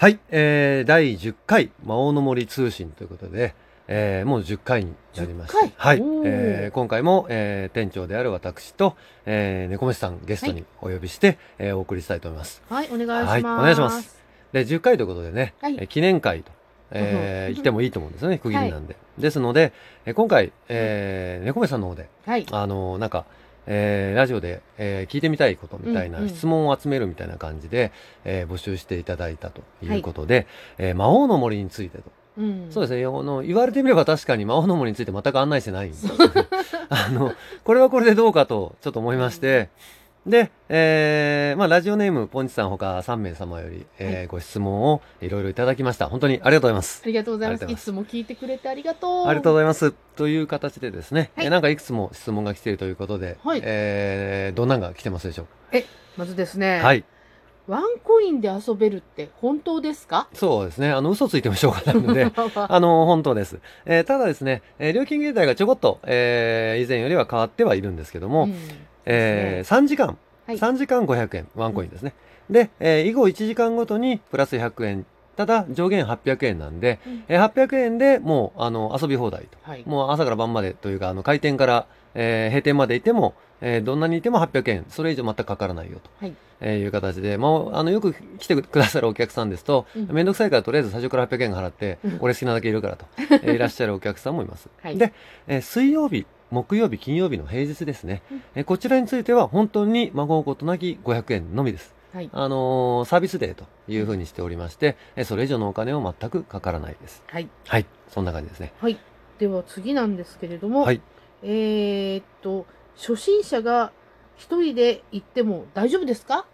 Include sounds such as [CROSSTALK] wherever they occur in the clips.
はい、えー、第10回魔王の森通信ということで、えー、もう10回になりました。10はい、えー、今回も、えー、店長である私と、えー、猫飯さんゲストにお呼びして、えーお送りしたいと思います。はい、お願いします。はいお願いします。で、10回ということでね、はいえー記念会と、えー、言ってもいいと思うんですよね、区切りなんで。ですので、えー今回、えー、猫飯さんの方で、はい。あのーなんか、えーラジオで、えー聞いてみたいことみたいなうんうん質問を集めるみたいな感じで、えー募集していただいたということで、えー魔王の森についてと。うん。そうですね。あの、言われてみれば確かに魔王の森について全く案内してないんですよ [LAUGHS] あの、これはこれでどうかとちょっと思いまして、で、えーまあ、ラジオネーム、ポンチさんほか3名様より、えーはいご質問をいろいろいただきました。本当にありがとうございますあ。りがとうございます。いつも聞いてくれてありがとう。ありがとうございます。という形でですね、はいえーなんかいくつも質問が来ているということで、はいえーどんなんが来てますでしょう？まずですね、か。はい。ワンコインで遊べるって本当ですか？そうですね。あの、嘘ついてもしょうがないので、[LAUGHS] あの、本当です。えーただですね、えー料金形態がちょこっと、えー以前よりは変わってはいるんですけども、うんえー3時間、はい。3時間500円、ワンコインですね。で、えー以後1時間ごとにプラス100円。ただ、上限800円なんで、うん。えー800円でもう、あの、遊び放題と。はい。もう朝から晩までというか、あの、開店から、えー閉店までいても、えーどんなにいても800円、それ以上全くかからないよと、はい。えーいう形で、まあ、あの、よく来てくださるお客さんですと、うん。めんどくさいからとりあえず最初から800円払ってうん、俺好きなだけいるからと、[LAUGHS] えーいらっしゃるお客さんもいます。はい。で、えー水曜日、木曜日、金曜日の平日ですね、うんえーこちらについては本当に孫うことなき500円のみです。はい。あのーサービスデーというふうにしておりまして、えーそれ以上のお金を全くかからないです。はい。はい、そんな感じですね。はい。では次なんですけれども、はい。えーっと、初心者が一人で行っても大丈夫ですか？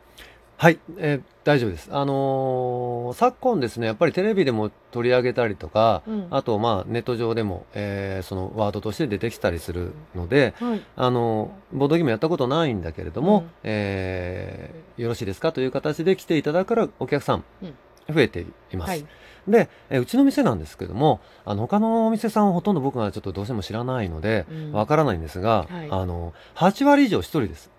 はい、えー大丈夫です。あのー昨今ですね、やっぱりテレビでも取り上げたりとか、うんあと、まあ、ネット上でも、えーそのワードとして出てきたりするので、はい。あのーボードゲームやったことないんだけれども、うんえーよろしいですかという形で来ていただくからお客さんうん、増えています。はい。で、えーうちの店なんですけども、あの、他のお店さんはほとんど僕がちょっとどうしても知らないので、うんわからないんですが、はいあの、8割以上一人です。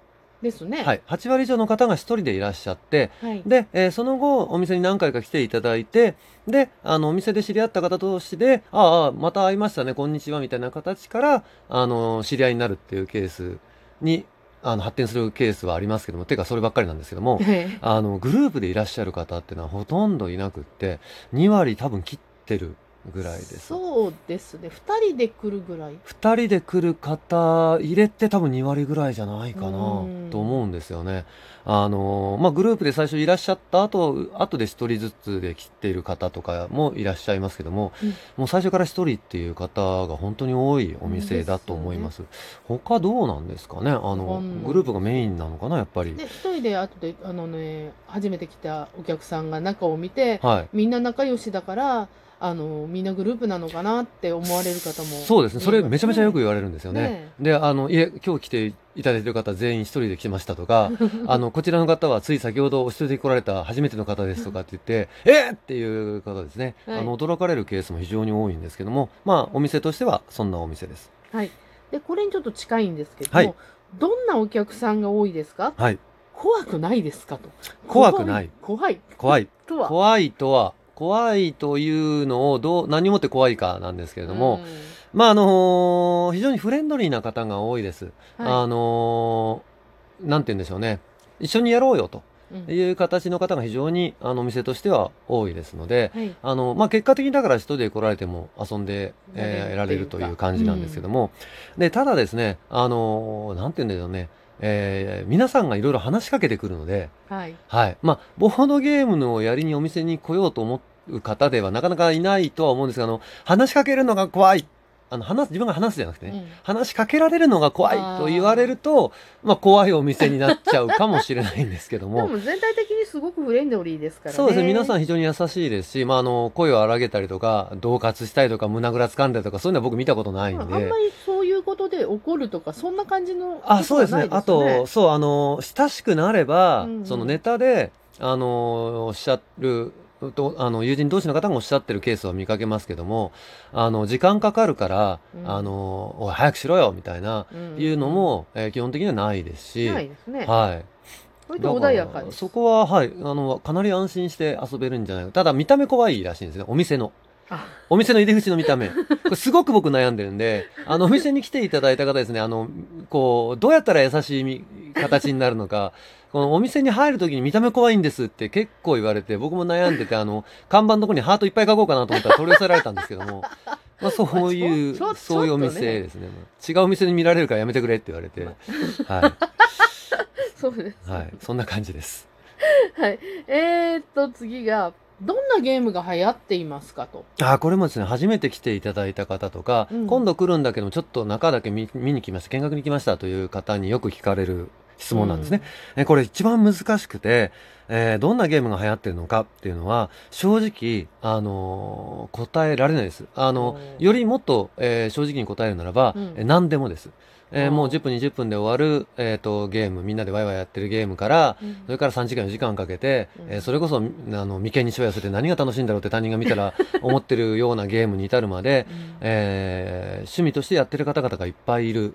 ですね。はい。8割以上の方が一人でいらっしゃって、はい。で、えーその後、お店に何回か来ていただいて、で、あの、お店で知り合った方同士で、ああ、また会いましたね、こんにちは、みたいな形から、あの、知り合いになるっていうケースに、あの、発展するケースはありますけども、てかそればっかりなんですけども、はいあの、グループでいらっしゃる方っていうのはほとんどいなくって、2割多分切ってるぐらいです。そうですね。二人で来るぐらい。二人で来る方入れて多分2割ぐらいじゃないかなうんと思うんですよね。あのまあグループで最初いらっしゃった後、後で一人ずつで来ている方とかもいらっしゃいますけども、うんもう最初から一人っていう方が本当に多いお店だと思います。他どうなんですかね？あのグループがメインなのかなやっぱり。で、一人で後で、あのね、初めて来たお客さんが中を見て、はい。みんな仲良しだから、あの、みんなグループなのかなって思われる方も。そうですね。それめちゃめちゃよく言われれるんですよね。ねで、あの、いえ、今日来ていただいている方全員一人で来てましたとか、[LAUGHS] あの、こちらの方はつい先ほどお一人で来られた初めての方ですとかって言って、[LAUGHS] えーっていう方ですね。はいあの、驚かれるケースも非常に多いんですけども、まあ、お店としてはそんなお店です。はい。で、これにちょっと近いんですけども、はいどんなお客さんが多いですか？はい。怖くないですかと。怖くない。怖い。怖い。とは。怖いとは、怖いというのをどう、何をもって怖いかなんですけれども、まあ、あのー非常にフレンドリーな方が多いです。うん、はあのーなんて言うんでしょうね。一緒にやろうよと。い。うんいう形の方が非常にあのお店としては多いですので、はい。あの、まあ、結果的にだから一人で来られても遊んで、えー得られるという感じなんですけども、で、ただですね、あのーなんて言うんでしょうね、えー皆さんがいろいろ話しかけてくるので、はい。はい。まあ、ボードゲームのやりにお店に来ようと思う方ではなかなかいないとは思うんですが、あの、話しかけるのが怖い。あの、話す、自分が話すじゃなくてね、うん話しかけられるのが怖いと言われると、まあ、怖いお店になっちゃうかもしれないんですけどでも、[LAUGHS] も全体的にすごくフレンドリーですからね。そうですね。皆さん。ん非常に優しいですし、まあ、あの、声を荒げたりとか、恫喝したりとか、胸ぐら掴んだりとか、そういうのは僕見たことないんであんまり。そうことで怒るとか、そんな感じの、あ、そうですね。あと、、そう、あの、親しくなれば、うんうんそのネタで、あの、おっしゃる、とあの友人同士の方がおっしゃってるケースは見かけますけどもあの時間かかるから、うんあのおい早くしろよみたいな、うんいうのも、えー基本的にはないですし、ないですね。はい。穏やかそこは、はい、あの、かなり安心して遊べるんじゃないか。ただ、見た目怖いらしいんですね、お店の。あ、お店の入り口の見た目。これすごく僕悩んでるんで、あの、お店に来ていただいた方ですね、あの、こう、どうやったら優しいみ形になるのか、このお店に入るときに見た目怖いんですって結構言われて、僕も悩んでて、あの、看板のとこにハートいっぱい書こうかなと思ったら取り寄せられたんですけども、まあそういう、そういうお店ですね。違うお店に見られるからやめてくれって言われて、はそうです。い、はい、そんな感じです。はい。えー、っと、次が、どんなゲームが流行っていますかと。あこれもですね、初めて来ていただいた方とか、うん今度来るんだけど、ちょっと中だけ見見に来ました、見学に来ましたという方によく聞かれる質問なんですね。えこれ一番難しくて、えーどんなゲームが流行ってるのかっていうのは、正直、あのー答えられないです。あの、よりもっと、えー正直に答えるならば、うんえー何でもです。えーもう10分20分で終わる、えー、とゲームみんなでワイワイやってるゲームから、うん。それから3時間4時間かけて、うん。えーそれこそあの眉間にしわ寄せて何が楽しいんだろうって他人が見たら [LAUGHS] 思ってるようなゲームに至るまで、うん。えー趣味としてやってる方々がいっぱいいる。はい。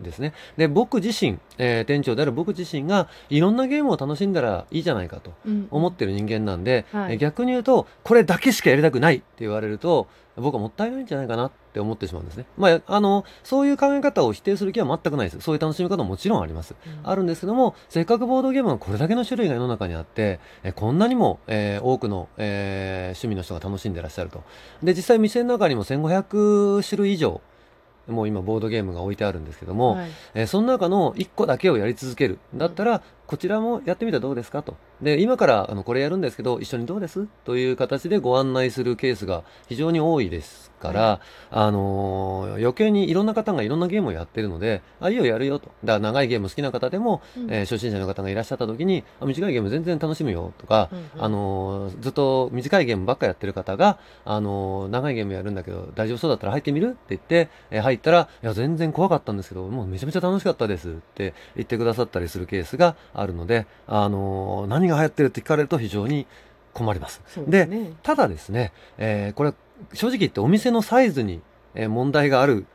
ですね。で僕自身、えー店長である僕自身がいろんなゲームを楽しんだらいいじゃないかとうん思ってる人間なんで、はいえー逆に言うとこれだけしかやりたくないって言われると僕はもったいないんじゃないかなって思ってしまうんですね。まあ、あのそういう考え方を否定する気は全くないです。そういう楽しみ方ももちろんあります。うんあるんですけども、せっかくボードゲームがこれだけの種類が世の中にあって、えーこんなにも、えー多くの、えー趣味の人が楽しんでらっしゃると。で、実際店の中にも1500種類以上、もう今ボードゲームが置いてあるんですけども、はいえーその中の1個だけをやり続ける。だったら、こちらもやってみたらどうですか？と。で、今からあのこれやるんですけど、一緒にどうです？という形でご案内するケースが非常に多いですから、はあのー余計にいろんな方がいろんなゲームをやってるので、あ、いいよやるよと。だから長いゲーム好きな方でも、うん。えー初心者の方がいらっしゃった時に、あ短いゲーム全然楽しむよとか、うんうん。あのーずっと短いゲームばっかやってる方が、あのー長いゲームやるんだけど大丈夫そうだったら入ってみるって言って、えー入ったら、いや全然怖かったんですけど、もうめちゃめちゃ楽しかったですって言ってくださったりするケースがあるので、あのー何が流行ってるって聞かれると非常に困ります。ですね。ただですね、えーこれ正直言ってお店のサイズに、えー問題がある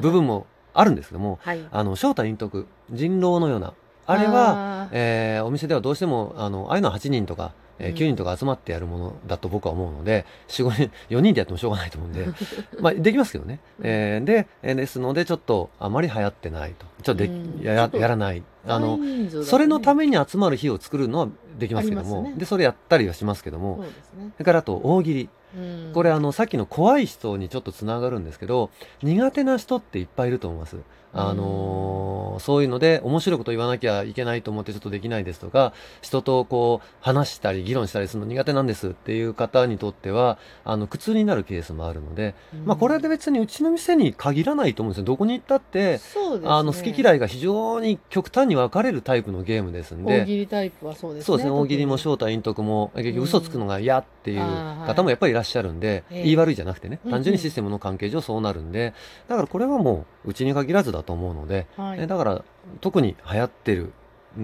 部分もあるんですけども、[LAUGHS] はい。あの、正体隠匿、人狼のような、あれは、えーお店ではどうしても、あの、ああいうのは8人とか、えーうん9人とか集まってやるものだと僕は思うので、4、5人、4人でやってもしょうがないと思うんで、[LAUGHS] まあ、できますけどね。えーで、えーですので、ちょっと、あまり流行ってないと。ちょっとで、うんややらない。あの、ねそれのために集まる日を作るのはできますけども、ねで、それやったりはしますけどそも、うですね。それからあと、大喜利。うんこれあのさっきの怖い人にちょっとつながるんですけど苦手な人っていっぱいいると思います。あのーそういうので面白いこと言わなきゃいけないと思ってちょっとできないですとか人とこう話したり議論したりするの苦手なんですっていう方にとってはあの苦痛になるケースもあるので、まあこれで別にうちの店に限らないと思うんですよどこに行ったって、ね。あの好き嫌いが非常に極端に分かれるタイプのゲームですんで大喜利タイプはそうですね。そうですね、大喜利も正体隠匿も、結局嘘つくのが嫌っていう方もやっぱりいらっしゃるんで、ええ言い悪いじゃなくてね、うんうん単純にシステムの関係上そうなるんで、だからこれはもう、うちに限らずだと思うので、はいえだから、特に流行ってる、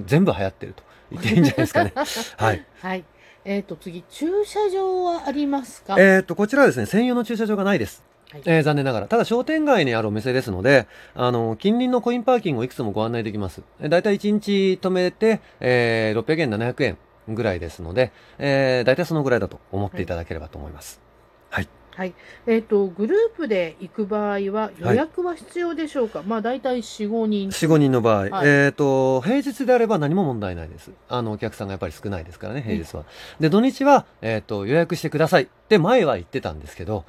全部流行ってると言っていいんじゃないですかね。[LAUGHS] はい。はい。えっ、と、次、駐車場はありますか？えっと、こちらはですね、専用の駐車場がないです。えー残念ながら。ただ商店街にあるお店ですので、あの、近隣のコインパーキングをいくつもご案内できます。だいたい1日止めて、えー600円、700円ぐらいですので、えー、だいたいそのぐらいだと思っていただければと思います。はい。えっ、と、グループで行く場合は予約は必要でしょうか、まあ、大体4、5人。4、5人の場合、はい。えっ、と、平日であれば何も問題ないです。あの、お客さんがやっぱり少ないですからね、平日は。で、土日は、えっ、と、予約してくださいって前は言ってたんですけど、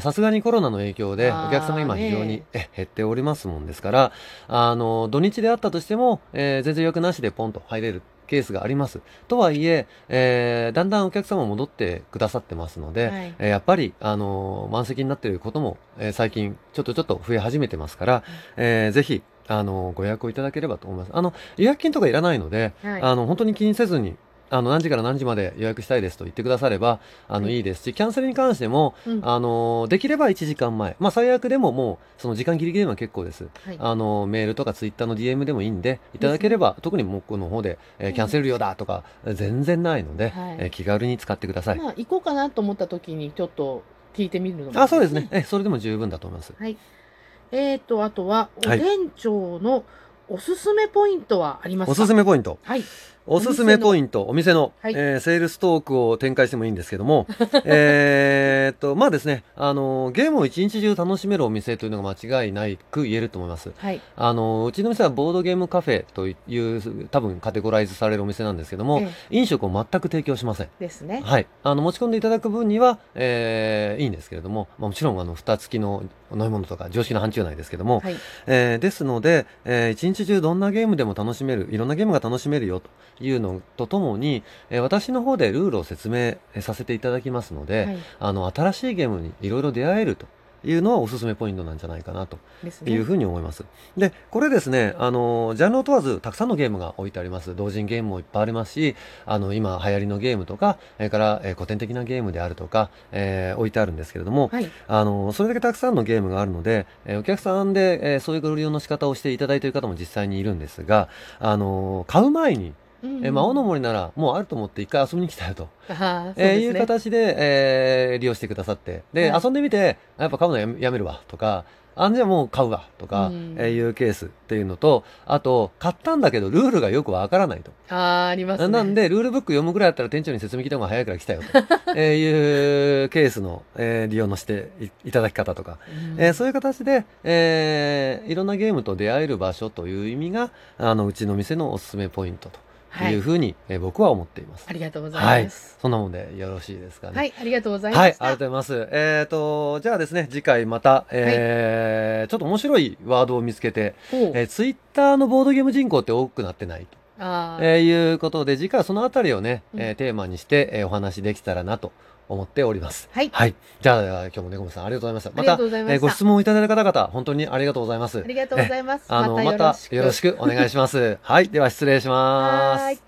さすがにコロナの影響でお客さんが今非常にねえ減っておりますもんですから、あの、土日であったとしても、えー全然予約なしでポンと入れるケースがあります。とはいえ、えーだんだんお客様戻ってくださってますので、はいえーやっぱり、あの満席になっていることも、えー最近ちょっとちょっと増え始めてますから、えーぜひ、あのご予約をいただければと思います。あの、予約金とかいらないので、はい。あの、本当に気にせずに、あの、何時から何時まで予約したいですと言ってくだされば、あの、はいいいですし、キャンセルに関しても、うんあの、できれば1時間前。まあ、最悪でももう、その時間ギリギリでも結構です。はいあの、メールとかツイッターの DM でもいいんで、いただければ、特に僕の方で、えーうんキャンセル料だとか、全然ないので、はいえー気軽に使ってください。まあ、行こうかなと思った時にちょっと聞いてみるのもあ、そうですね。。え、それでも十分だと思います。はい。えっ、と、あとは、おはい店長のおすすめポイントはありますか？おすすめポイント。はい。おすすめポイント、お店の、はいえーセールストークを展開してもいいんですけども、[LAUGHS] えーっと、まあですね、あの、ゲームを一日中楽しめるお店というのが間違いないく言えると思います。はい。あの、うちの店はボードゲームカフェという、多分カテゴライズされるお店なんですけども、え飲食を全く提供しません。えですね。はい。あの、持ち込んでいただく分には、えーいいんですけれども、まあ、もちろん、あの、蓋付きの飲み物とか常識の範疇内ですけども、はい。えーですので、えー一日中どんなゲームでも楽しめる、いろんなゲームが楽しめるよというのとともに、えー私の方でルールを説明えーさせていただきますので、はい。あの、新しいゲームにいろいろ出会えるというのはおすすめポイントなんじゃないかなと。いうふうに思います。で、これですね、あの、ジャンルを問わずたくさんのゲームが置いてあります。同人ゲームもいっぱいありますし、あの、今流行りのゲームとか、それから、えー古典的なゲームであるとか、えー置いてあるんですけれども、はい。あの、それだけたくさんのゲームがあるので、えーお客さんで、えーそういうご利用の仕方をしていただいている方も実際にいるんですが、あの、買う前に、うんえー魔王の森ならもうあると思って一回遊びに来たよと、ああ、そうえーいう。形で、えー利用してくださって、で、はい。遊んでみて、あやっぱ買うのやめやめるわとか、あんじゃもう買うわとか、うん。えーいうケースっていうのと、あと、買ったんだけどルールがよくわからないと。ああ、ありますね。なんで、ルールブック読むぐらいだったら店長に説明聞いた方が早いから来たよと、[LAUGHS] えーいうケースの、えー利用のしていいただき方とか、うん、えーそういう形で、えーいろんなゲームと出会える場所という意味が、あの、うちの店のおすすめポイントと。はいいうふうに、えー僕は思っています。ありがとうござはいいま。す。そんなもんでよろしいですかね。はい、ありがとうございはい、ました。ありがとうございます。えっ、と、じゃあですね、次回また、えーちょっと面白いワードを見つけて、えー、ツイッターのボードゲーム人口って多くなってないと、あーえーいうことで、次回はそのあたりをね、うんえーテーマにして、えーお話できたらなと思っております。はい。はい。じゃあ、今日もねこむさんありがとうございました。またありがとう、ございました。えーご質問をいただいた方々、本当にありがとうございますあ。りがとうございます。あの、ままたよろしく。お願いします。はい。では失礼します。はーい